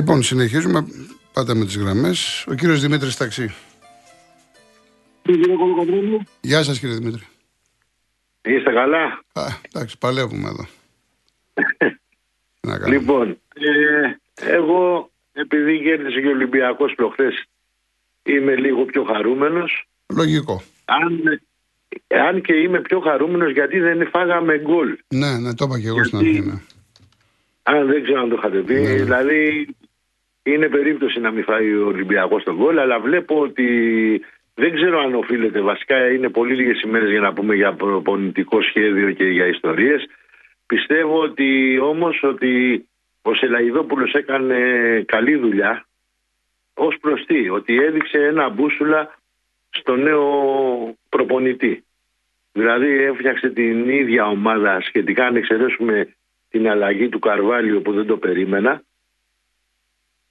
Λοιπόν, συνεχίζουμε. Πάτε με τις γραμμές. Ο κύριος Δημήτρης Ταξί. Γεια σας, κύριε Δημήτρη. Είστε καλά; Α, εντάξει, παλεύουμε εδώ. λοιπόν, ε, εγώ επειδή κέρδισε και ο Ολυμπιακός προχθές, είμαι λίγο πιο χαρούμενος. Λογικό. Αν, αν και είμαι πιο χαρούμενος γιατί δεν φάγαμε γκολ. Ναι, ναι, το είπα και εγώ στην αρχή. Ναι. Αν δεν ξέρω αν το είχατε πει. Ναι, ναι. Δηλαδή, είναι περίπτωση να μην φάει ο Ολυμπιακός τον γκολ, αλλά βλέπω ότι δεν ξέρω αν οφείλεται. Βασικά είναι πολύ λίγες ημέρες για να πούμε για προπονητικό σχέδιο και για ιστορίες. Πιστεύω ότι όμως ότι ο Σελαϊδόπουλος έκανε καλή δουλειά ως προ τι, ότι έδειξε ένα μπούσουλα στο νέο προπονητή. Δηλαδή έφτιαξε την ίδια ομάδα σχετικά αν εξαιρέσουμε την αλλαγή του Καρβάλιο που δεν το περίμενα.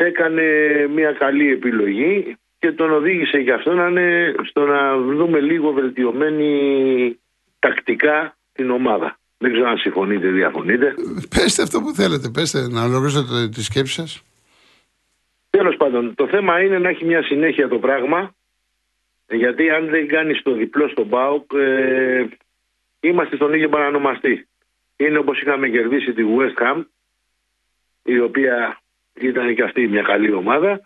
Έκανε μια καλή επιλογή και τον οδήγησε γι' αυτό να είναι στο να δούμε λίγο βελτιωμένη τακτικά την ομάδα. Δεν ξέρω αν συμφωνείτε ή διαφωνείτε. Πέστε αυτό που θέλετε, πέστε να ολοκληρώσετε τη σκέψη σας. Τέλος πάντων, το θέμα είναι να έχει μια συνέχεια το πράγμα γιατί αν δεν κάνει το διπλό στον ΠΑΟΚ ε, είμαστε στον ίδιο παρανομαστή. Είναι όπως είχαμε κερδίσει τη West Ham η οποία ήταν και αυτή μια καλή ομάδα.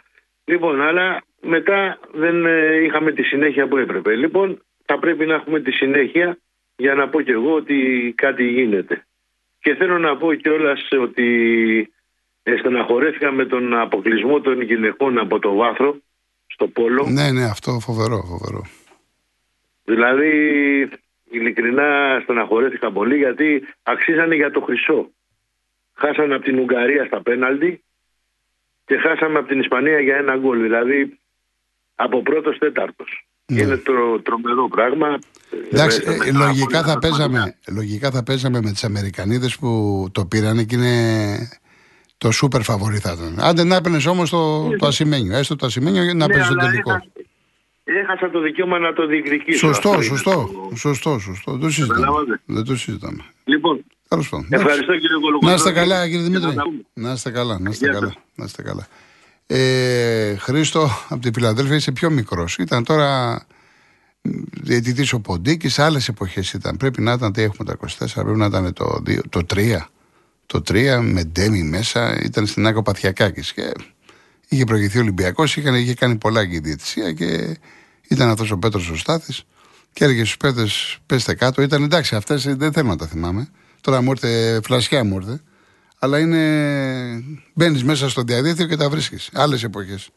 Λοιπόν, αλλά μετά δεν ε, είχαμε τη συνέχεια που έπρεπε. Λοιπόν, θα πρέπει να έχουμε τη συνέχεια για να πω και εγώ ότι κάτι γίνεται. Και θέλω να πω κιόλας ότι ε, στεναχωρέθηκα με τον αποκλεισμό των γυναικών από το βάθρο στο πόλο. Ναι, ναι, αυτό φοβερό, φοβερό. Δηλαδή, ειλικρινά στεναχωρέθηκα πολύ γιατί αξίζανε για το χρυσό. Χάσανε από την Ουγγαρία στα πέναλτι και χάσαμε από την Ισπανία για ένα γκολ. Δηλαδή, από πρώτος τέταρτος. Ναι. Είναι τρο, τρομερό πράγμα. Εντάξει, ε, λογικά, θα παίζαμε, λογικά θα παίζαμε με τις Αμερικανίδες που το πήραν και είναι το σούπερ φαβορή θα ήταν. Άντε να έπαιρνες όμως το, το ασημένιο. Έστω το ασημένιο για να ναι, παίζεις το τελικό. Έχασα, το δικαίωμα να το διεκδικήσω. Σωστό, σωστό, σωστό, σωστό. Το συζητάμε. Δεν το συζητάμε. Λοιπόν, Ευχαριστώ κύριε Κολοκοτρώνη. Να είστε καλά κύριε Δημήτρη. Να είστε καλά, να είστε καλά. Να είστε καλά. Ε, Χρήστο, από τη Φιλαδέλφια είσαι πιο μικρός. Ήταν τώρα διαιτητής ο Ποντίκης, σε άλλες εποχές ήταν. Πρέπει να ήταν, τι έχουμε τα 24, πρέπει να ήταν το, 2, το 3. Το 3 με Ντέμι μέσα, ήταν στην Άκο Παθιακάκης. Και είχε προηγηθεί ο Ολυμπιακός, είχε, είχε κάνει πολλά και η διαιτησία και ήταν αυτός ο Πέτρος ο Στάθη. Και έλεγε στους παίδε, πέστε κάτω. Ήταν εντάξει, αυτές δεν θέλω να τα θυμάμαι. Τώρα μου ήρθε, φλασιά μου ήρθε αλλά είναι. Μπαίνεις μέσα στο διαδίκτυο και τα βρίσκεις. Άλλες εποχές.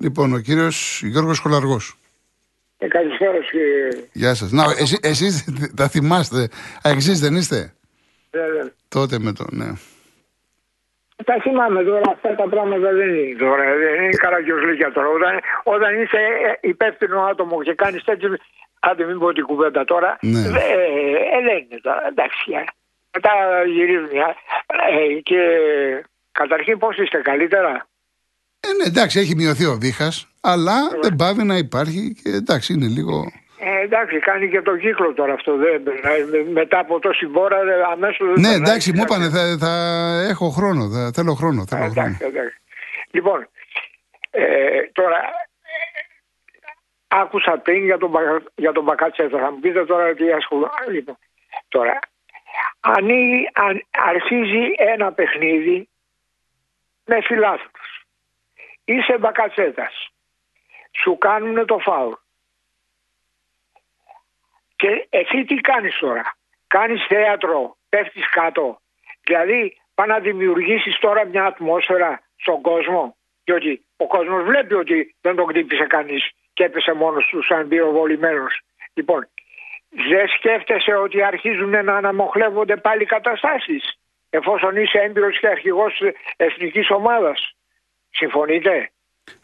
Λοιπόν, ο κύριος Γιώργος Κολαργός. Ε, καλησπέρα, κύριε. Γεια σας. Να, εσεί εσείς τα θυμάστε. Α, εσείς δεν είστε; Βέβαια. Ναι. Τότε με το, ναι. Τα θυμάμαι τώρα, αυτά τα πράγματα δεν είναι τώρα. Δεν είναι καραγκιόζλικια τώρα. Όταν, όταν είσαι υπεύθυνο άτομο και κάνεις τέτοιο. Άντε, μην πω την κουβέντα τώρα. Ναι. Ε, ε, δεν είναι τώρα. Εντάξει μετά γυρίζουν. Ε, και καταρχήν πώς είστε καλύτερα; Ε, ναι, εντάξει, έχει μειωθεί ο βήχα, αλλά ε. δεν πάβει να υπάρχει και εντάξει, είναι λίγο. Ε, εντάξει, κάνει και το κύκλο τώρα αυτό. Δεν, μετά από τόση μπόρα αμέσως. Ναι, εντάξει, μου είπανε θα, θα έχω χρόνο. Θα, θέλω χρόνο. Θέλω εντάξει, χρόνο. Εντάξει. Λοιπόν, ε, τώρα άκουσα πριν για τον, για τον Μπακάτσέτα. Θα μου πείτε τώρα τι ασχολούμαι. Λοιπόν, τώρα, ανοίγει, αν, αρχίζει ένα παιχνίδι με φιλάθλους. Είσαι μπακατσέτας. Σου κάνουν το φάουλ. Και εσύ τι κάνεις τώρα; Κάνεις θέατρο, πέφτεις κάτω. Δηλαδή πάει να δημιουργήσεις τώρα μια ατμόσφαιρα στον κόσμο. Διότι ο κόσμος βλέπει ότι δεν τον κτύπησε κανείς και έπεσε μόνος του σαν πυροβολημένος. Λοιπόν, δεν σκέφτεσαι ότι αρχίζουν να αναμοχλεύονται πάλι καταστάσεις εφόσον είσαι έμπειρος και αρχηγός εθνικής ομάδας. Συμφωνείτε;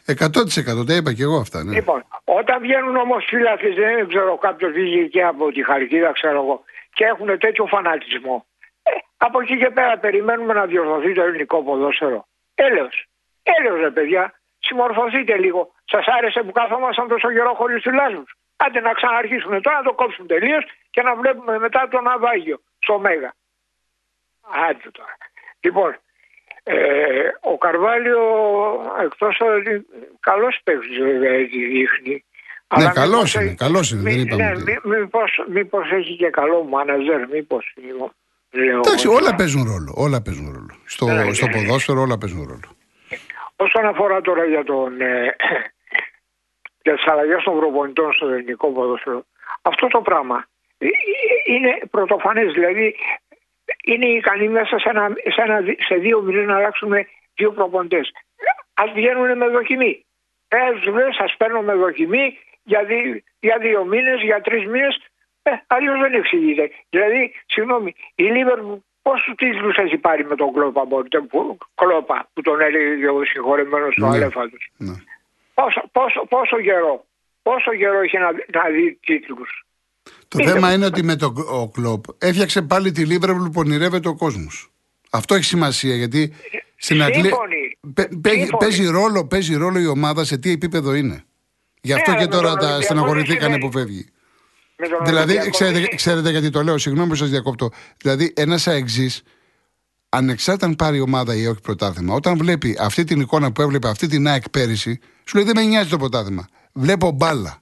100% τα είπα και εγώ αυτά. Ναι. Λοιπόν, όταν βγαίνουν όμως φύλακε, δεν ξέρω, κάποιος βγήκε και από τη Χαρκίδα, ξέρω εγώ, και έχουν τέτοιο φανατισμό. Ε, από εκεί και πέρα περιμένουμε να διορθωθεί το ελληνικό ποδόσφαιρο. Έλεος. Έλεος, ρε παιδιά. Συμμορφωθείτε λίγο. Σας άρεσε που κάθομασταν τόσο καιρό χωρίς του Άντε να ξαναρχίσουν τώρα, να το κόψουν τελείως και να βλέπουμε μετά το ναυάγιο στο Μέγα. Άντε τώρα. Λοιπόν, Ε, ο Καρβάλιο εκτός ότι καλός παίκτης βέβαια δείχνει. Ναι, καλός είναι, καλός είναι. δεν είπαμε ναι, ότι... μήπως, μήπως έχει και καλό μάναζερ, μήπως. Εντάξει, όλα παίζουν ρόλο. Όλα παίζουν ρόλο. Στο, ναι, στο ποδόσφαιρο όλα παίζουν ρόλο. Όσον αφορά τώρα για, τον, ε, για τις αλλαγές των προπονητών στο ελληνικό ποδόσφαιρο, αυτό το πράγμα ε, είναι πρωτοφανές. Δηλαδή είναι ικανοί μέσα σε, ένα, σε, ένα, σε δύο μήνες να αλλάξουμε δύο προπονητές. Ας βγαίνουν με δοκιμή. Ε, σας παίρνω με δοκιμή για, δι, για δύο μήνες, για τρεις μήνες. Ε, Αλλιώς δεν εξηγείται. Δηλαδή, συγγνώμη, η Λίβερ πόσους τίτλους έχει πάρει με τον Κλόπα, μπορείτε, που, Κλόπα, που τον έλεγε ο συγχωρεμένος του ναι, Ναι. Πόσο, πόσο, πόσο καιρό, πόσο καιρό είχε να, να δει τίτλους; Το θέμα είναι ότι με τον ο Κλόπ έφτιαξε πάλι τη Λίβερπουλ που ονειρεύεται ο κόσμος. Αυτό έχει σημασία γιατί στην Αγγλία παίζει, ρόλο, παίζει ρόλο η ομάδα σε τι επίπεδο είναι. Γι' αυτό ναι, και τώρα τα στεναχωρηθήκανε που φεύγει. Δηλαδή, ξέρετε, ξέρετε γιατί το λέω, συγγνώμη που σας διακόπτω. Δηλαδή, ένας αεξής, ανεξάρτητα αν πάρει ομάδα ή όχι πρωτάθλημα, όταν βλέπει αυτή την εικόνα που έβλεπε αυτή την ΑΕΚ πέρυσι, σου λέει δεν με νοιάζει το πρωτάθλημα. Βλέπω μπάλα.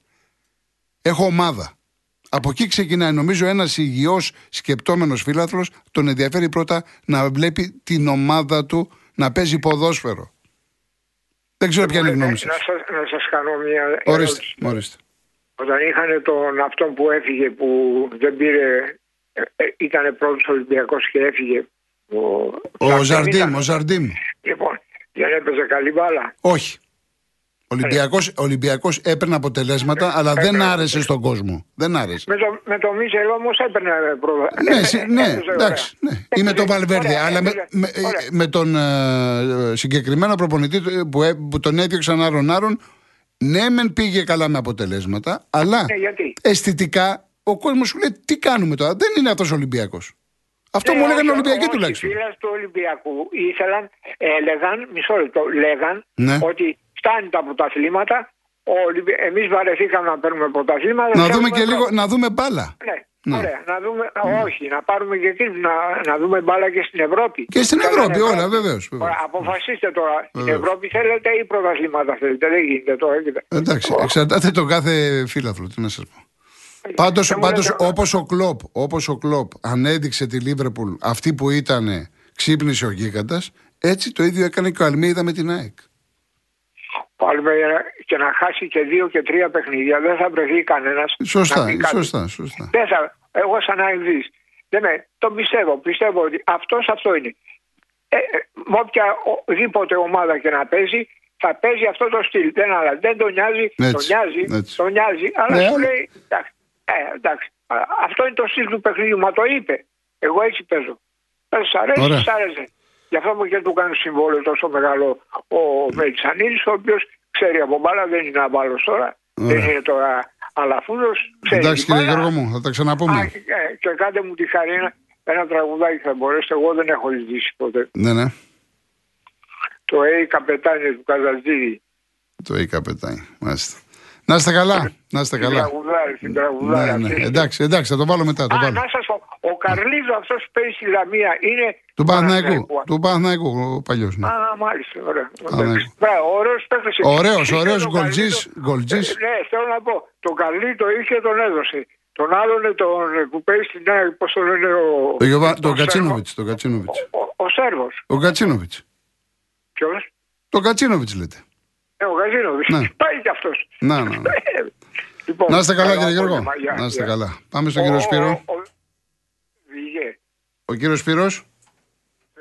Έχω ομάδα. Από εκεί ξεκινάει. Νομίζω ένας υγιός σκεπτόμενος φίλαθλος τον ενδιαφέρει πρώτα να βλέπει την ομάδα του να παίζει ποδόσφαιρο. Δεν ξέρω ποια είναι η γνώμη σας. Να σας κάνω μια. Ορίστε, ορίστε. Όταν είχαν τον αυτόν που έφυγε που δεν πήρε, ε, ε, ήταν πρώτος Ολυμπιακός και έφυγε. Ο, ο Ζαρντίμ, ο Ζαρντίμ. Λοιπόν, δεν έπαιζε καλή μπάλα. Όχι. Ο Ολυμπιακός, Ολυμπιακός έπαιρνε αποτελέσματα, αλλά δεν άρεσε στον κόσμο. Δεν άρεσε. Με το, με το Μίσελ όμως έπαιρνε πρόβλημα. Ναι, ναι, εντάξει. Ναι. Ή με τον Βαλβέρδε. Αλλά με, με, με τον ε, συγκεκριμένο προπονητή που, που τον έδιωξαν άρον άρον, ναι, μεν πήγε καλά με αποτελέσματα, αλλά ε, αισθητικά ο κόσμος σου λέει τι κάνουμε τώρα. Δεν είναι αυτός ο Ολυμπιακός. Αυτό ναι, μου έλεγαν Ολυμπιακοί τουλάχιστον. Οι φίλοι του Ολυμπιακού ήθελαν, έλεγαν, μισό λεπτό, λέγαν ναι. ότι φτάνει τα πρωταθλήματα. Εμείς βαρεθήκαμε να παίρνουμε πρωταθλήματα. Να δούμε και λίγο, να δούμε μπάλα. Ναι. Ναι. Ωραία, να δούμε, ναι. όχι, να πάρουμε και εκεί, να, να δούμε μπάλα και στην Ευρώπη. Και στην Ευρώπη, όλα βεβαίως. Αποφασίστε τώρα, στην Ευρώπη θέλετε ή πρωταθλήματα θέλετε, δεν γίνεται τώρα. Εντάξει, εξαρτάται το κάθε φύλαθλο, τι να σας πω. Πάντως, πάντως, όπως ο Κλόπ, όπως ο Κλόπ ανέδειξε τη Λίβρεπουλ αυτή που ήταν ξύπνησε ο γίγαντας, έτσι το ίδιο έκανε και ο Αλμίδα με την ΑΕΚ. Πάλι και να χάσει και δύο και τρία παιχνίδια δεν θα βρεθεί κανένας. Σωστά, σωστά, σωστά. Δεν θα, εγώ σαν να Δεν με, το πιστεύω. Πιστεύω ότι αυτός αυτό είναι. Ε, ε, με οποιαδήποτε ομάδα και να παίζει, θα παίζει αυτό το στυλ. Δεν, αλλά, δεν τον νοιάζει, τον νοιάζει, τον νοιάζει, αλλά ναι, σου λέει εντάξει, ε, εντάξει. Αυτό είναι το στυλ του παιχνιδιού. Μα το είπε. Εγώ έτσι παίζω. Σ' αρέσει, σ' άρεσε. Γι' αυτό μου και του κάνει συμβόλαιο τόσο μεγάλο ο Μελισανίδη, ο οποίος ξέρει από μπάλα, δεν είναι αμπάλο τώρα. Δεν είναι τώρα αλαφούδος. Εντάξει κύριε Γιώργο μου, θα τα ξαναπούμε. Α, και, και κάντε μου τη χαρή ένα, ένα τραγουδάκι θα μπορέσετε. Εγώ δεν έχω ζητήσει ποτέ. Ναι, ναι. Το A Καπετάνιο του Καζαζίδη. Το A Καπετάνιο, μάλιστα. Να είστε καλά. Να είστε καλά. Τραγουδάρι, στην τραγουδάρα. Ναι, ναι. Εντάξει, εντάξει, θα το βάλω μετά. Το Α, βάλω. να σας πω, ο Καρλίζο αυτός που παίζει στη Λαμία είναι. Του Παναθηναϊκού. Του Παναθηναϊκού, ο παλιός. Ναι. Α, μάλιστα, ωραία. Ωραίος παίχτη. Ωραίος, ωραίος γκολτζής. Ναι, θέλω να πω. Τον Καρλί το είχε τον έδωσε. Τον άλλον τον που παίζει στην ΑΕΚ, πώς το λένε ο. Τον Κατσίνοβιτς. Ο Σέρβος. Ο Κατσίνοβιτς. Ποιος; Τον Κατσίνοβιτς λέτε. Ε, ο Κατσίνοβιτς. Ναι. Πάει κι αυτός. Να, να. Λοιπόν, να είστε καλά, κύριε Γιώργο. Να είστε καλά. Πάμε στον κύριο Σπύρο. Ο κύριος Σπύρος.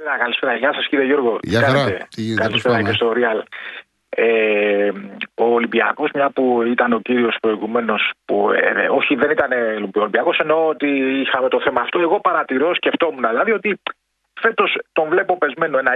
Να, καλησπέρα. Γεια σας, κύριε Γιώργο. Γεια χαρά. καλησπέρα και στο Real. Ε, ο Ολυμπιακός, μια που ήταν ο κύριος προηγουμένως, που ε, όχι δεν ήταν Ολυμπιακός, εννοώ ότι είχαμε το θέμα αυτό. Εγώ παρατηρώ, σκεφτόμουν δηλαδή ότι φέτος τον βλέπω πεσμένο ένα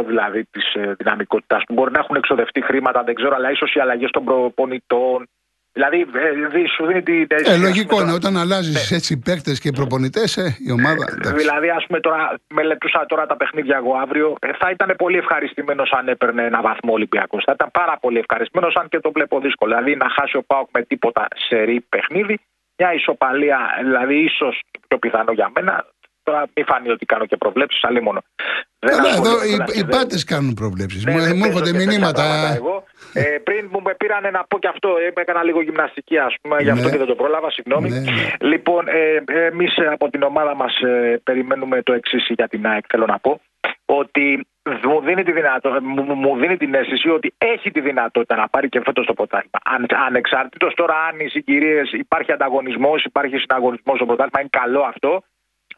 20-30% δηλαδή της ε, δυναμικότητας του. Μπορεί να έχουν εξοδευτεί χρήματα, δεν ξέρω, αλλά ίσως οι αλλαγές των προπονητών, Δηλαδή, ε, σου δίνει την. Ε, λογικό είναι όταν αλλάζεις ναι. έτσι παίκτες και προπονητές, ε, η ομάδα. Ε, δηλαδή, ας πούμε, τώρα μελετούσα τώρα τα παιχνίδια εγώ αύριο. Ε, θα ήταν πολύ ευχαριστημένος αν έπαιρνε ένα βαθμό Ολυμπιακός. Θα ήταν πάρα πολύ ευχαριστημένος, αν και το βλέπω δύσκολο. Δηλαδή, να χάσει ο Πάοκ με τίποτα σε ρί παιχνίδι. Μια ισοπαλία, δηλαδή, ίσως πιο πιθανό για μένα. Τώρα μην φανεί ότι κάνω και προβλέψεις, αλλά μόνο. Καλά, εδώ οι, οι πάτε κάνουν προβλέψεις. Ναι, μου έρχονται μηνύματα. Ε, πριν μου με πήραν να πω και αυτό, ε, έκανα λίγο γυμναστική, ας πούμε, γι' αυτό ναι. και δεν το πρόλαβα, συγγνώμη. Ναι, ναι. Λοιπόν, ε, εμείς από την ομάδα μας ε, περιμένουμε το εξής για την ΑΕΚ, θέλω να πω. Ότι μου δίνει, τη δυνατό, μου, μου δίνει την αίσθηση ότι έχει τη δυνατότητα να πάρει και φέτος το πρωτάθλημα. Αν, ανεξαρτήτως τώρα αν οι συγκυρίες υπάρχει ανταγωνισμός, υπάρχει συναγωνισμός στο πρωτάθλημα, είναι καλό αυτό.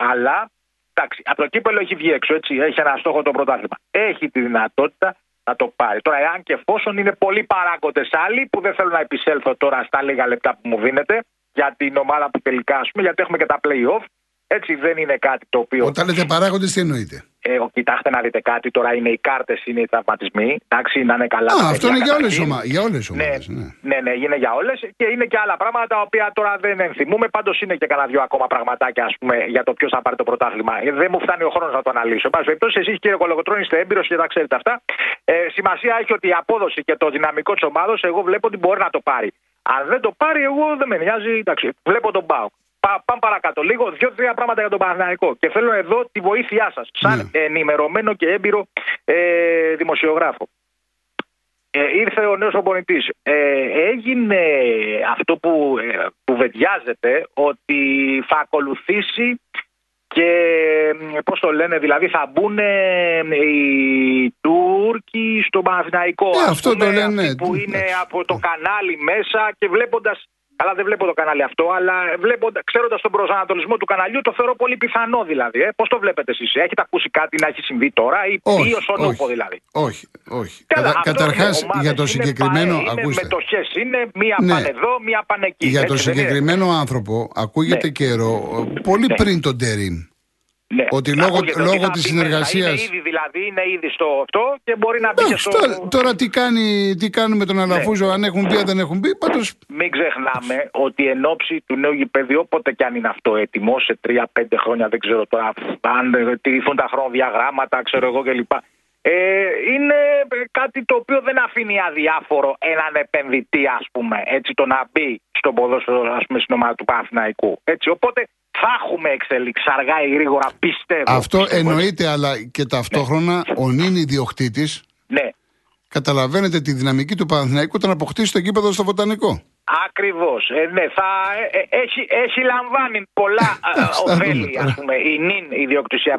Αλλά εντάξει, από το κύπελο έχει βγει έξω, έτσι, έχει ένα στόχο το πρωτάθλημα. Έχει τη δυνατότητα να το πάρει. Τώρα, εάν και εφόσον είναι πολλοί παράγοντες άλλοι, που δεν θέλω να επισέλθω τώρα στα λίγα λεπτά που μου δίνετε, για την ομάδα που τελικά, ας πούμε, γιατί έχουμε και τα playoff, έτσι δεν είναι κάτι το οποίο. Όταν λέτε παράγοντες, τι εννοείτε; Ε, κοιτάξτε να δείτε κάτι τώρα. Είναι οι κάρτες, είναι οι τραυματισμοί. Εντάξει, να είναι καλά. Α, αυτό είναι για όλες τι ομάδε. Ναι, ναι. ναι, ναι, είναι για όλες. Και είναι και άλλα πράγματα τα οποία τώρα δεν ενθυμούμε. Πάντως είναι και κανένα δυο ακόμα πραγματάκια ας πούμε, για το ποιος θα πάρει το πρωτάθλημα. Ε, δεν μου φτάνει ο χρόνος να το αναλύσω. Εν πάση περιπτώσει, εσείς κύριε Κολογοτρόνη είστε έμπειρος και τα ξέρετε αυτά. Ε, σημασία έχει ότι η απόδοση και το δυναμικό της ομάδα εγώ βλέπω ότι μπορεί να το πάρει. Αν δεν το πάρει, εγώ δεν με νοιάζει. Εντάξει, βλέπω τον Μπάουκ. πάμε παρακάτω. Λίγο, δύο-τρία πράγματα για τον Παναθηναϊκό. Και θέλω εδώ τη βοήθειά σας, σαν ναι. ενημερωμένο και έμπειρο ε, δημοσιογράφο. Ε, ήρθε ο νέος οπονητής. Ε, έγινε αυτό που ε, κουβεντιάζεται ότι θα ακολουθήσει και πώς το λένε, δηλαδή θα μπουν οι Τούρκοι στο Παναθηναϊκό. Ε, αυτό το λένε. Που είναι από το κανάλι μέσα και βλέποντας αλλά δεν βλέπω το κανάλι αυτό, αλλά ξέροντας τον προσανατολισμό του καναλιού, το θεωρώ πολύ πιθανό δηλαδή. Ε. Πώς το βλέπετε εσείς, Έχετε ακούσει κάτι να έχει συμβεί τώρα ή, όχι, ή ως δηλαδή; Όχι, όχι. Κατα, Καταρχάς, για το συγκεκριμένο. Είναι, ακούστε. μετοχέ είναι, μία ναι. πάνε εδώ, μία πάνε εκεί. Για το συγκεκριμένο άνθρωπο, ακούγεται ναι. καιρό, πολύ ναι. πριν τον Τερήμ. Ναι. Ότι λόγω, λόγω τη συνεργασία. Είναι ήδη δηλαδή, είναι ήδη στο αυτό και μπορεί να μπει και στο. Τώρα, τώρα τι, κάνει, τι κάνουν με τον ναι. Αλαφούζο, ναι. αν έχουν μπει, αν δεν έχουν μπει. Πάντως... Μην ξεχνάμε ότι εν ώψη του νέου γηπέδιου, όποτε και αν είναι αυτό έτοιμο, σε 3-5 χρόνια, δεν ξέρω τώρα, αν τηρηθούν τα χρονοδιαγράμματα, ξέρω εγώ κλπ. Ε, είναι κάτι το οποίο δεν αφήνει αδιάφορο έναν επενδυτή, ας πούμε, έτσι το να μπει στον ποδόσφαιρο, ας πούμε, στην ομάδα του Παναθηναϊκού. Έτσι, οπότε θα έχουμε εξελίξει αργά ή γρήγορα, πιστεύω. Αυτό εννοείται, αλλά και ταυτόχρονα ναι. ο νυν ιδιοκτήτης. Ναι. Καταλαβαίνετε τη δυναμική του Παναθηναϊκού όταν αποκτήσει το γήπεδο στο Βοτανικό. Ακριβώς. Ε, ναι, θα, ε, ε, έχει, έχει λαμβάνει πολλά ωφέλη, ας πούμε, η νυν ιδιοκτησία,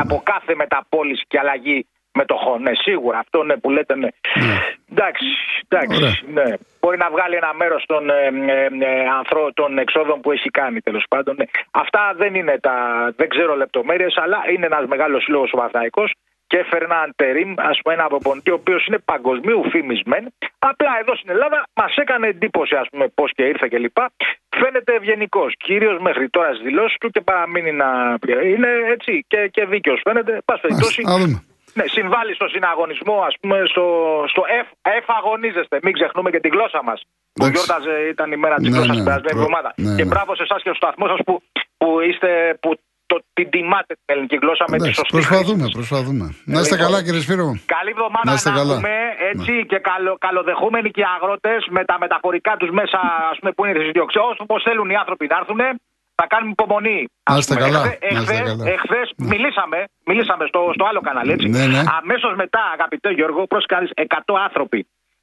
από κάθε μεταπόληση και αλλαγή μετοχών. Ναι, σίγουρα αυτό ναι, που λέτε ναι. ναι. Εντάξει, εντάξει ναι. Μπορεί να βγάλει ένα μέρος των, ε, ε, ε των εξόδων που έχει κάνει τέλος πάντων. Ναι. Αυτά δεν είναι τα. Δεν ξέρω λεπτομέρειες, αλλά είναι ένας μεγάλος σύλλογο ο Βαθαϊκό και έφερε έναν τερίμ, ας πούμε, ένα αποπονητή, ο οποίος είναι παγκοσμίου φήμισμέν. Απλά εδώ στην Ελλάδα μας έκανε εντύπωση, ας πούμε, πώς και ήρθε κλπ. Φαίνεται ευγενικός. Κυρίως μέχρι τώρα στις δηλώσεις του και παραμείνει να. Είναι έτσι και, και δίκαιος φαίνεται. Πα περιπτώσει. Ναι, συμβάλλει στο συναγωνισμό, ας πούμε, στο, στο F, αγωνίζεστε. Μην ξεχνούμε και τη γλώσσα μας. Που γιόρταζε, ήταν η μέρα της ναι, γλώσσας ναι, την περασμένη εβδομάδα. Ναι, και ναι. μπράβο σε εσάς και στο σταθμό σας που, που, είστε, που το, την τιμάτε την ελληνική γλώσσα με τη σωστή. Προσπαθούμε, προσπαθούμε. Να είστε καλά, κύριε Σπύρο. Καλή εβδομάδα να, είστε να καλά. έχουμε έτσι ναι. και καλο, καλοδεχούμενοι και οι αγρότες με τα μεταφορικά τους μέσα, ας πούμε, που είναι στι διοξιώσει. Όπως θέλουν οι άνθρωποι να έρθουν, θα κάνουμε υπομονή. Να είστε καλά. Εχθέ ναι. μιλήσαμε, μιλήσαμε στο, στο άλλο κανάλι. Έτσι. Ναι, ναι. Αμέσως μετά, αγαπητέ Γιώργο, προσκάλει 100 άνθρωποι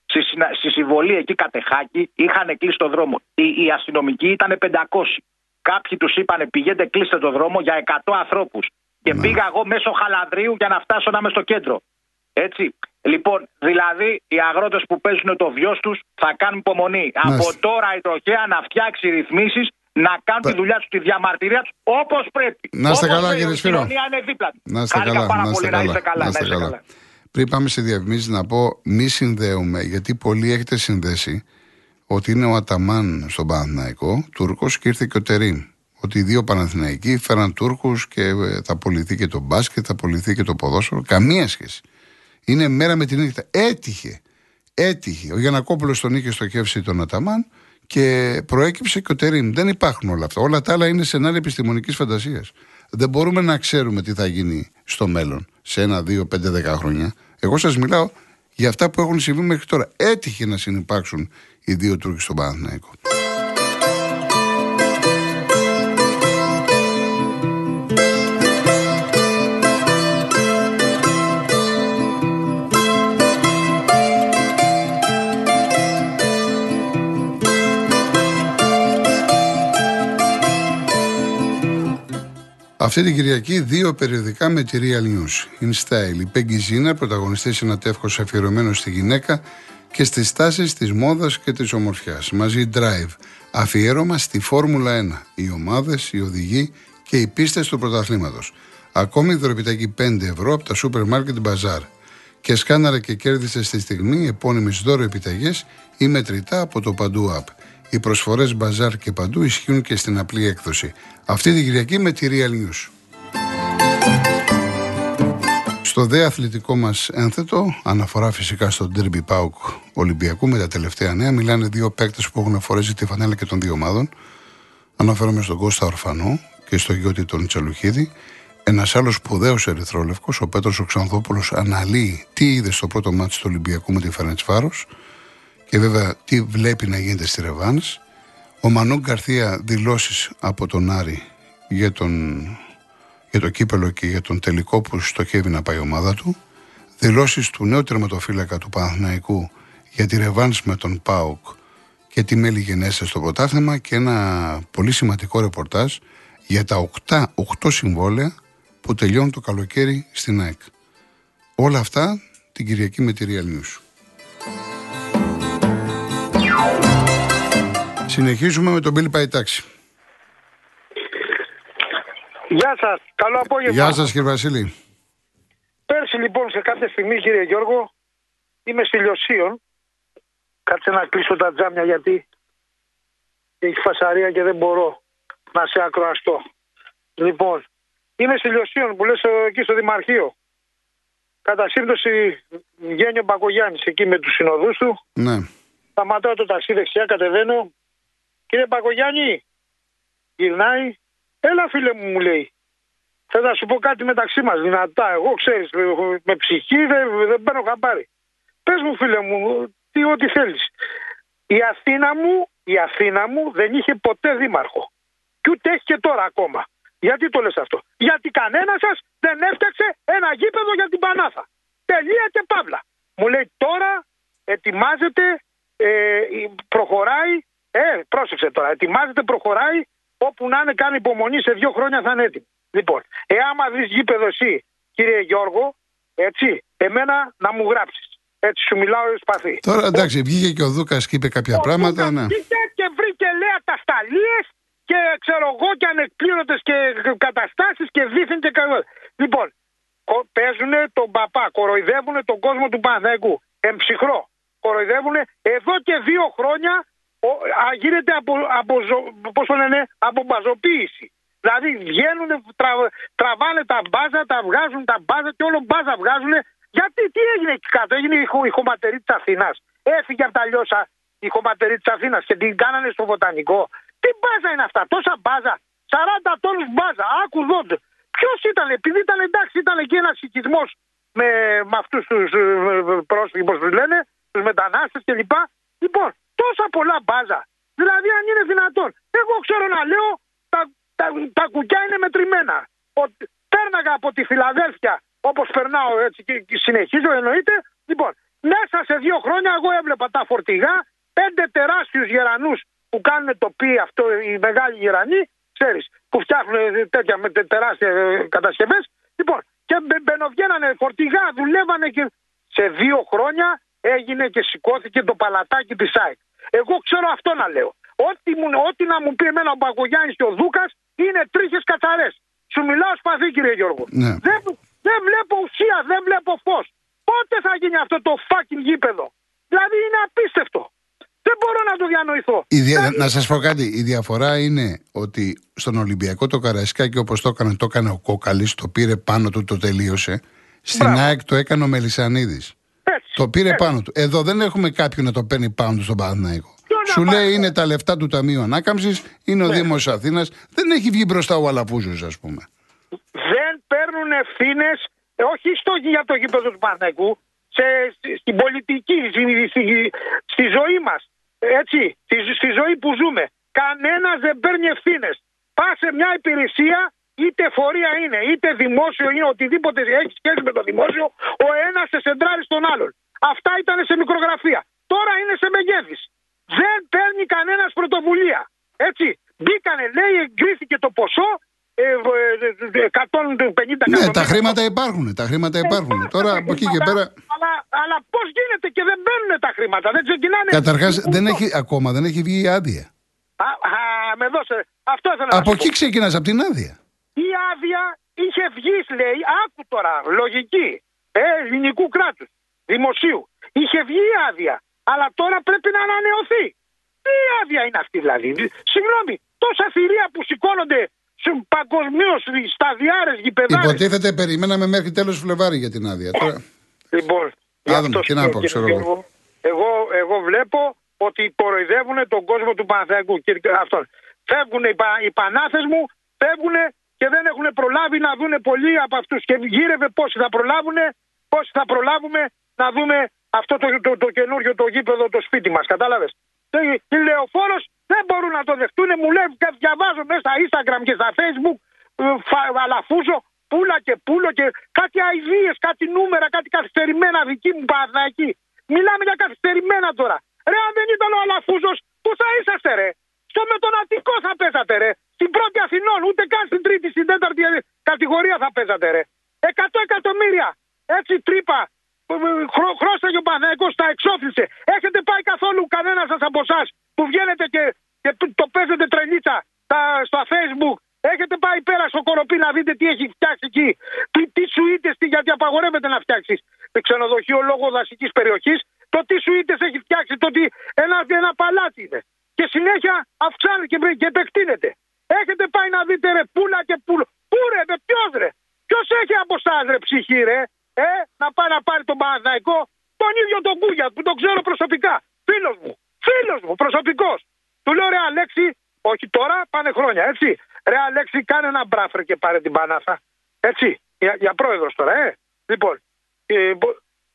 στη, στη συμβολή εκεί κατεχάκι είχαν κλείσει το δρόμο. Οι, οι αστυνομικοί ήταν 500. Κάποιοι τους είπαν πηγαίνετε κλείστε το δρόμο για 100 ανθρώπους. Και ναι. πήγα εγώ μέσω χαλανδρίου για να φτάσω να είμαι στο κέντρο. Έτσι. Λοιπόν, δηλαδή οι αγρότες που παίζουν το βιός τους θα κάνουν υπομονή. Από τώρα η τροχέα να φτιάξει ρυθμίσεις να κάνουν τη δουλειά τους, τη διαμαρτυρία τους όπως πρέπει. Να είστε καλά, κύριε Σπύρο. Η κοινωνία είναι δίπλα Να είστε καλά, να είστε καλά. Να είστε καλά. Πριν πάμε σε διαφημίσεις, να πω μη συνδέουμε, γιατί πολλοί έχετε συνδέσει ότι είναι ο Αταμάν στον Παναθηναϊκό, Τούρκος και ήρθε και ο Τερίμ. Ότι οι δύο Παναθηναϊκοί φέραν Τούρκους και ε, θα απολυθεί και το μπάσκετ, θα απολυθεί και το ποδόσφαιρο. Καμία σχέση. Είναι μέρα με την νύχτα. Έτυχε. Έτυχε. Ο Γιανακόπουλος τον είχε στοχεύσει τον Αταμάν και προέκυψε και ο Τερίμ. Δεν υπάρχουν όλα αυτά. Όλα τα άλλα είναι σενάρια επιστημονικής φαντασίας. Δεν μπορούμε να ξέρουμε τι θα γίνει στο μέλλον, σε ένα, δύο, πέντε, δέκα χρόνια. Εγώ σας μιλάω για αυτά που έχουν συμβεί μέχρι τώρα. Έτυχε να συνεπάρξουν οι δύο Τούρκοι στον Παναθηναϊκό. Αυτή την Κυριακή δύο περιοδικά με τη Real News. In Style. Η Πέγγι Ζίνα, πρωταγωνιστής σε ένα τεύχος αφιερωμένος στη γυναίκα και στις τάσεις της μόδας και της ομορφιάς. Μαζί Drive. Αφιέρωμα στη Φόρμουλα 1. Οι ομάδες, οι οδηγοί και οι πίστες του πρωταθλήματος. Ακόμη δωρεπιτάκι 5 ευρώ από τα σούπερ μάρκετ Μπαζάρ. Και σκάναρε και κέρδισε στη στιγμή επώνυμες δώρο επιταγέ ή μετρητά από το Παντού App. Οι προσφορές Μπαζάρ και Παντού ισχύουν και στην απλή έκδοση. Αυτή την Κυριακή με τη Real News. Στο δε αθλητικό μας ένθετο, αναφορά φυσικά στο Derby Pauk Ολυμπιακού με τα τελευταία νέα, μιλάνε δύο παίκτες που έχουν φορέσει τη φανέλα και των δύο ομάδων. Αναφέρομαι στον Κώστα Ορφανό και στο γιώτη τον Τσαλουχίδη. Ένας άλλος σπουδαίος ερυθρόλευκος, ο Πέτρος Οξανθόπουλος, αναλύει τι είδε στο πρώτο μάτι του Ολυμπιακού με τη Φέρεντ Φάρος και βέβαια τι βλέπει να γίνεται στη Ρεβάν. Ο Μανών Καρθία δηλώσεις από τον Άρη για, τον, για το κύπελο και για τον τελικό που στοχεύει να πάει η ομάδα του. Δηλώσεις του νέου τερματοφύλακα του Παναθηναϊκού για τη Ρεβάν με τον Πάουκ και τη μέλη γενέστε στο πρωτάθλημα και ένα πολύ σημαντικό ρεπορτάζ για τα 8, 8 συμβόλαια που τελειώνουν το καλοκαίρι στην ΑΕΚ. Όλα αυτά την Κυριακή με τη Real News. Συνεχίζουμε με τον Μπίλι Παϊτάξη. Γεια σας, καλό απόγευμα. Γεια σας κύριε Βασίλη. Πέρσι λοιπόν σε κάποια στιγμή κύριε Γιώργο είμαι στη Λιωσίων. Κάτσε να κλείσω τα τζάμια γιατί έχει φασαρία και δεν μπορώ να σε ακροαστώ. Λοιπόν, είμαι στη Λιωσίων που λες εκεί στο Δημαρχείο. Κατά σύμπτωση βγαίνει ο Μπακογιάννης εκεί με τους συνοδούς του. Ναι. Σταματάω το ταξί δεξιά, κατεβαίνω. Κύριε Μπακογιάννη, γυρνάει. Έλα φίλε μου μου λέει. Θα να σου πω κάτι μεταξύ μας, δυνατά. Εγώ ξέρεις, με ψυχή δεν, δεν παίρνω χαμπάρι. Πες μου φίλε μου, τι ό,τι θέλεις. Η Αθήνα μου, η Αθήνα μου δεν είχε ποτέ δήμαρχο. Και ούτε έχει και τώρα ακόμα. Γιατί το λες αυτό; Γιατί κανένας σας δεν έφτιαξε ένα γήπεδο για την Πανάθα. Τελεία και παύλα. Μου λέει τώρα ετοιμάζεται, ε, προχωράει, ε, πρόσεξε τώρα, ετοιμάζεται, προχωράει, όπου να είναι κάνει υπομονή σε δύο χρόνια θα είναι έτοιμο. Λοιπόν, εάν δεις γήπεδο εσύ, κύριε Γιώργο, έτσι, εμένα να μου γράψεις. Έτσι σου μιλάω σπαθί. Τώρα εντάξει, βγήκε και ο Δούκας και είπε κάποια ο πράγματα. Δούκας ναι. Βγήκε και βρήκε λέει τα σταλίε και ξέρω εγώ και ανεκπλήρωτες και καταστάσεις και δίθεν και καλό. Λοιπόν, παίζουν τον παπά, κοροϊδεύουν τον κόσμο του Πανέγκου. Εμψυχρό. Κοροϊδεύουν εδώ και δύο χρόνια α, γίνεται από, από, πώς το λένε, από μπαζοποίηση. Δηλαδή βγαίνουν, τρα, τραβάνε τα μπάζα, τα βγάζουν τα μπάζα και όλο μπάζα βγάζουν. Γιατί τι έγινε εκεί κάτω, έγινε η, η χωματερή της Αθήνας. Έφυγε από τα λιώσα η χωματερή της Αθήνας και την κάνανε στο βοτανικό. Τι μπάζα είναι αυτά, τόσα μπάζα. 40 τόνους μπάζα, άκου δόντε. Ποιος ήταν, επειδή ήταν εντάξει, ήταν εκεί ένας οικισμός με, με αυτούς τους ε, πρόσφυγες, πώς τους λένε, τους μετανάστες κλπ. Λοιπόν, τόσα πολλά μπάζα. Δηλαδή, αν είναι δυνατόν. Εγώ ξέρω να λέω, τα, τα, τα κουκιά είναι μετρημένα. Ο, πέρναγα από τη Φιλαδέλφια, όπως περνάω έτσι και, και συνεχίζω, εννοείται. Λοιπόν, μέσα σε δύο χρόνια εγώ έβλεπα τα φορτηγά, πέντε τεράστιους γερανούς που κάνουν το πι αυτό οι μεγάλοι γερανοί, ξέρεις, που φτιάχνουν τέτοια με τεράστια ε, κατασκευές. Λοιπόν, και μπαινοβγαίνανε φορτηγά, δουλεύανε και σε δύο χρόνια έγινε και σηκώθηκε το παλατάκι της ΑΕΚ. Εγώ ξέρω αυτό να λέω. Ό,τι, μου, ό,τι να μου πει εμένα ο Μπακογιάννη και ο Δούκας είναι τρίχες καθαρέ. Σου μιλάω σπαθί, κύριε Γιώργο. Ναι. Δεν, δεν βλέπω ουσία, δεν βλέπω φως. Πότε θα γίνει αυτό το fucking γήπεδο; Δηλαδή είναι απίστευτο. Δεν μπορώ να το διανοηθώ. Η δια... Να σας πω κάτι. Η διαφορά είναι ότι στον Ολυμπιακό το Καραϊσκάκι όπως το έκανε, το έκανε ο Κόκαλης, το πήρε πάνω του, το τελείωσε. Στην Μπράβο. ΑΕΚ το έκανε ο Μελισανίδης. Το πήρε έτσι. πάνω του. Εδώ δεν έχουμε κάποιον να το παίρνει πάνω του στον Παναθηναϊκό. Σου λέει είναι τα λεφτά του Ταμείου Ανάκαμψης, είναι ο ναι. Δήμος Αθήνας. Δεν έχει βγει μπροστά ο Αλαφούζος, ας πούμε. Δεν παίρνουν ευθύνες, όχι στο, για το γήπεδο του Παναθηναϊκού, στην πολιτική, στη, στη, στη ζωή μας έτσι, στη, στη ζωή που ζούμε. Κανένας δεν παίρνει ευθύνες. Πας σε μια υπηρεσία, είτε φορεία είναι, είτε δημόσιο είναι, οτιδήποτε έχει σχέση με το δημόσιο, ο ένας σε σεντράρει στον άλλον. Αυτά ήταν σε μικρογραφία. Τώρα είναι σε μεγέθης. Δεν παίρνει κανένας πρωτοβουλία. Έτσι. Μπήκανε, λέει, εγκρίθηκε το ποσό 150 Ναι, τα χρήματα υπάρχουν. Τα χρήματα υπάρχουν. Ε, Τώρα από εκεί και πέρα. Αλλά, αλλά πώς γίνεται και δεν μπαίνουν τα χρήματα, δεν ξεκινάνε. Καταρχάς, δεν έχει, ακόμα δεν έχει βγει η άδεια. Α, α, με δώσε. Αυτό ήθελα από εκεί ξεκινάς, από την άδεια. Η άδεια είχε βγει, λέει, άκου τώρα, λογική, ε, ελληνικού κράτους, δημοσίου. Είχε βγει η άδεια, αλλά τώρα πρέπει να ανανεωθεί. Τι άδεια είναι αυτή δηλαδή; Συγγνώμη, τόσα θηρία που σηκώνονται παγκοσμίω στα διάρε γηπεδάρες. Υποτίθεται περιμέναμε μέχρι τέλος Φλεβάρι για την άδεια. Τώρα... Λοιπόν, Άδωνο, τι να πω, ξέρω εγώ. Εγώ, εγώ βλέπω ότι κοροϊδεύουν τον κόσμο του Παναθαϊκού. Φεύγουν οι, πα, οι πανάθε μου, φεύγουν και δεν έχουν προλάβει να δουν πολλοί από αυτούς. Και γύρευε πόσοι θα προλάβουν, πόσοι θα προλάβουμε να δούμε αυτό το, το, το, το καινούριο το γήπεδο, το σπίτι μας. Κατάλαβες; Η λεωφόρος δεν μπορούν να το δεχτούν. Μου λέει, διαβάζω μέσα στα Instagram και στα Facebook, ε, αλαφούζω, πουλα και πούλο και κάτι αειδίε, κάτι νούμερα, κάτι καθυστερημένα δική μου παραδάκη. Μιλάμε για καθυστερημένα τώρα. Ρε, αν δεν ήταν ο Αλαφούζος, πού θα είσαστε, ρε. Στο μετονατικό θα παίζατε, ρε. Στην πρώτη Αθηνών, ούτε καν στην τρίτη, στην τέταρτη κατηγορία θα παίζατε, ρε. Εκατό εκατομμύρια. Έτσι τρύπα. Χρό, χρώσταγε ο Παναγικό, τα εξώφλησε. Έχετε πάει καθόλου κανένα σα από εσά που βγαίνετε και, και το παίζετε τρελίτσα στα, στα facebook. Έχετε πάει πέρα στο κοροπή να δείτε τι έχει φτιάξει εκεί. Τι, τι σουίτε, γιατί απαγορεύεται να φτιάξει ξενοδοχείο λόγω δασική περιοχή. Το τι σουίτε έχει φτιάξει, το τι ένα, ένα παλάτι είναι. Και συνέχεια αυξάνεται και, και επεκτείνεται. Έχετε πάει να δείτε ρε πούλα και πούλο. Πού ρε, ποιο ρε. Ποιο έχει από εσά ρε ψυχή ρε. Ε, να πάει να πάρει τον Παναθηναϊκό. Τον ίδιο τον Κούγια που τον ξέρω προσωπικά. Φίλο μου. Φίλο μου, προσωπικό. Του λέω ρε Αλέξη, όχι τώρα, πάνε χρόνια, έτσι. Ρε Αλέξη, κάνε ένα μπράφερ και πάρε την Πανάθα. Έτσι, για, για πρόεδρος τώρα, ε. Λοιπόν, ε,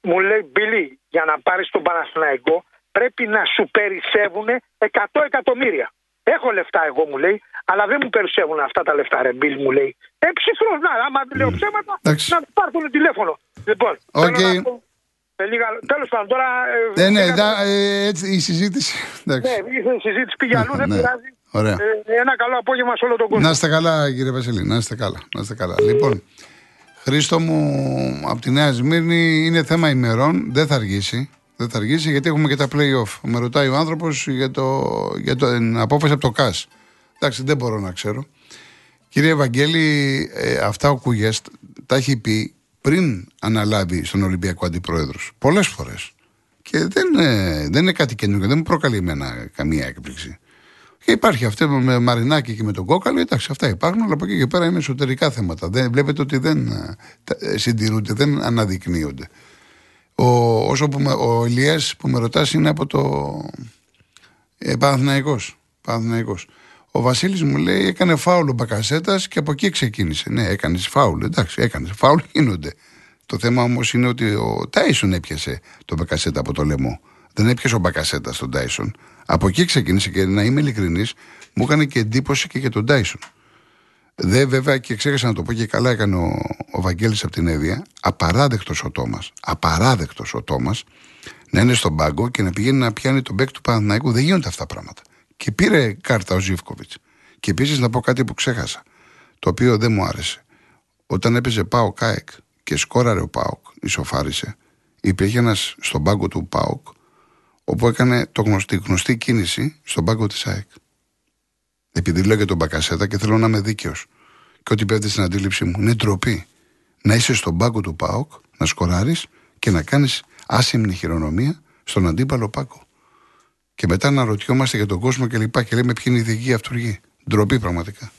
μου λέει Μπιλί, για να πάρεις τον Παναθηναϊκό πρέπει να σου περισσεύουν 100 εκατομμύρια. Έχω λεφτά εγώ μου λέει, αλλά δεν μου περισσεύουν αυτά τα λεφτά ρε Μπιλ μου λέει. Ε ψυχρός, να, άμα λέω ψέματα, να πάρουν τηλέφωνο. Λοιπόν, okay. Τέλος πάντων, τώρα. Ε, ναι, ναι, ε, έτσι η συζήτηση. Ναι, η συζήτηση πήγε αλλού, δεν ναι. πειράζει. Ωραία. Ε, ένα καλό απόγευμα σε όλο τον κόσμο. Να είστε καλά, κύριε Βασίλη, να είστε καλά. Να είστε καλά. Λοιπόν, Χρήστο μου από τη Νέα Σμύρνη είναι θέμα ημερών, δεν θα αργήσει. Δεν θα αργήσει γιατί έχουμε και τα play-off. Με ρωτάει ο άνθρωπος για, το, για το, την απόφαση από το ΚΑΣ. Εντάξει, δεν μπορώ να ξέρω. Κύριε Ευαγγέλη, ε, αυτά ο Κούγιας τα έχει πει πριν αναλάβει στον Ολυμπιακό Αντιπρόεδρος. Πολλές φορές. Και δεν, ε, δεν είναι κάτι καινούργιο, δεν μου προκαλεί εμένα καμία έκπληξη. Και υπάρχει αυτό με Μαρινάκη και με τον Κόκαλο, εντάξει, αυτά υπάρχουν, αλλά από εκεί και πέρα είναι εσωτερικά θέματα. Δεν, βλέπετε ότι δεν ε, ε, συντηρούνται, δεν αναδεικνύονται. Ο, όσο που με, ο Ηλίας που με ρωτάς είναι από το ε, Παναθηναϊκός, Ο Βασίλης μου λέει: Έκανε φάουλ ο Μπακασέτας και από εκεί ξεκίνησε. Ναι, έκανες φάουλ. Εντάξει, έκανες φάουλ, γίνονται. Το θέμα όμως είναι ότι ο Τάισον έπιασε τον Μπακασέτα από το λαιμό. Δεν έπιασε ο Μπακασέτα τον Τάισον. Από εκεί ξεκίνησε και να είμαι ειλικρινής, μου έκανε και εντύπωση και για τον Τάισον. Δεν βέβαια και ξέχασα να το πω και καλά έκανε ο, ο Βαγγέλης από την Εύβοια. Απαράδεκτος ο Τόμας. Απαράδεκτος ο Τόμας να είναι στον πάγκο και να πηγαίνει να πιάνει τον μπακ του Παναθηναϊκού. Δεν γίνονται αυτά τα πράγματα. Και πήρε κάρτα ο Ζίβκοβιτς. Και επίσης να πω κάτι που ξέχασα, το οποίο δεν μου άρεσε. Όταν έπαιζε ΠΑΟΚ ΑΕΚ και σκόραρε ο ΠΑΟΚ, ισοφάρισε, υπήρχε ένας στον πάγκο του ΠΑΟΚ όπου έκανε το γνωστή, γνωστή κίνηση στον πάγκο της ΑΕΚ. Επειδή λέω για τον Μπακασέτα και θέλω να είμαι δίκαιος. Και ό,τι πέφτει στην αντίληψή μου είναι ντροπή να είσαι στον πάγκο του ΠΑΟΚ, να σκοράρεις και να κάνεις άσημνη χειρονομία στον αντίπαλο πάγκο. Και μετά να ρωτιόμαστε για τον κόσμο και λοιπά και λέμε ποιοι είναι οι δικοί αυτούργοι. Ντροπή πραγματικά.